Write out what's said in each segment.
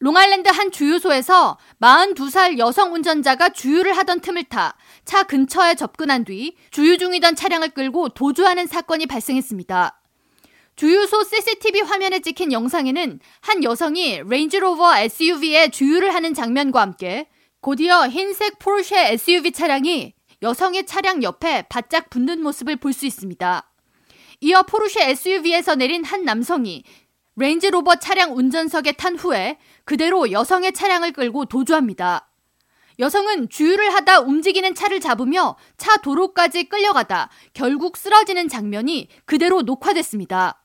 롱아일랜드 한 주유소에서 42살 여성 운전자가 주유를 하던 틈을 타 차 근처에 접근한 뒤 주유 중이던 차량을 끌고 도주하는 사건이 발생했습니다. 주유소 CCTV 화면에 찍힌 영상에는 한 여성이 레인지로버 SUV에 주유를 하는 장면과 함께 곧이어 흰색 포르쉐 SUV 차량이 여성의 차량 옆에 바짝 붙는 모습을 볼 수 있습니다. 이어 포르쉐 SUV에서 내린 한 남성이 레인지로버 차량 운전석에 탄 후에 그대로 여성의 차량을 끌고 도주합니다. 여성은 주유를 하다 움직이는 차를 잡으며 차 도로까지 끌려가다 결국 쓰러지는 장면이 그대로 녹화됐습니다.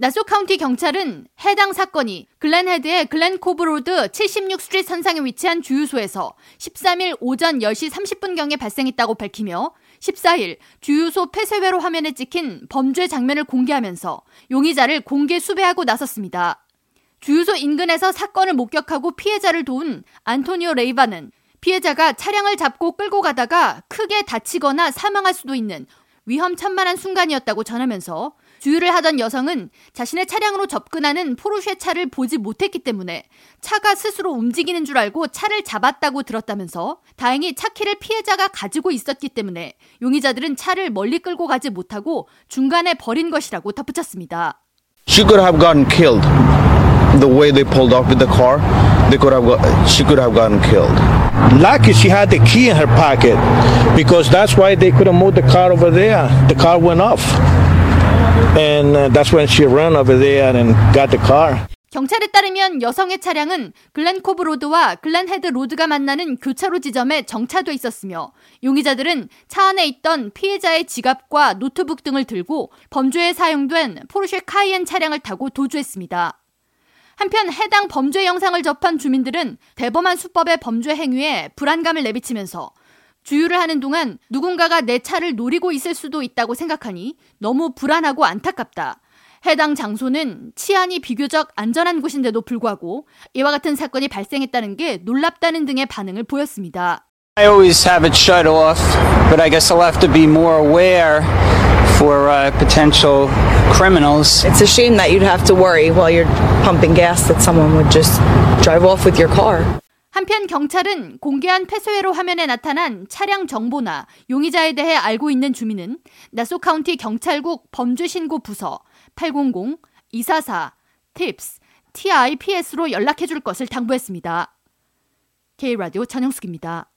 나소 카운티 경찰은 해당 사건이 글렌헤드의 글렌코브 로드 76 스트리트 선상에 위치한 주유소에서 13일 오전 10시 30분경에 발생했다고 밝히며 14일 주유소 폐쇄회로 화면에 찍힌 범죄 장면을 공개하면서 용의자를 공개 수배하고 나섰습니다. 주유소 인근에서 사건을 목격하고 피해자를 도운 안토니오 레이바는 피해자가 차량을 잡고 끌고 가다가 크게 다치거나 사망할 수도 있는 위험천만한 순간이었다고 전하면서 주유를 하던 여성은 자신의 차량으로 접근하는 포르쉐 차를 보지 못했기 때문에 차가 스스로 움직이는 줄 알고 차를 잡았다고 들었다면서 다행히 차 키를 피해자가 가지고 있었기 때문에 용의자들은 차를 멀리 끌고 가지 못하고 중간에 버린 것이라고 덧붙였습니다. She could have gotten killed. The way they pulled off with the car, they could have got, she could have gotten killed. Lucky she had the key in her pocket because that's why they couldn't move the car over there. The car went off. And uh, that's when she ran over there and got the car. 경찰에 따르면 여성의 차량은 글렌코브 로드와 글렌헤드 로드가 만나는 교차로 지점에 정차돼 있었으며 용의자들은 차 안에 있던 피해자의 지갑과 노트북 등을 들고 범죄에 사용된 포르쉐 카이엔 차량을 타고 도주했습니다. 한편 해당 범죄 영상을 접한 주민들은 대범한 수법의 범죄 행위에 불안감을 내비치면서 주유를 하는 동안 누군가가 내 차를 노리고 있을 수도 있다고 생각하니 너무 불안하고 안타깝다. 해당 장소는 치안이 비교적 안전한 곳인데도 불구하고 이와 같은 사건이 발생했다는 게 놀랍다는 등의 반응을 보였습니다. I always have it shut off, but I guess I'll have to be more aware for uh, potential criminals. It's a shame that you'd have to worry while you're pumping gas that someone would just drive off with your car. 한편 경찰은 공개한 폐쇄회로 화면에 나타난 차량 정보나 용의자에 대해 알고 있는 주민은 나소 카운티 경찰국 범죄신고 부서 800-244-TIPS, TIPS로 연락해 줄 것을 당부했습니다. K라디오 전영숙입니다.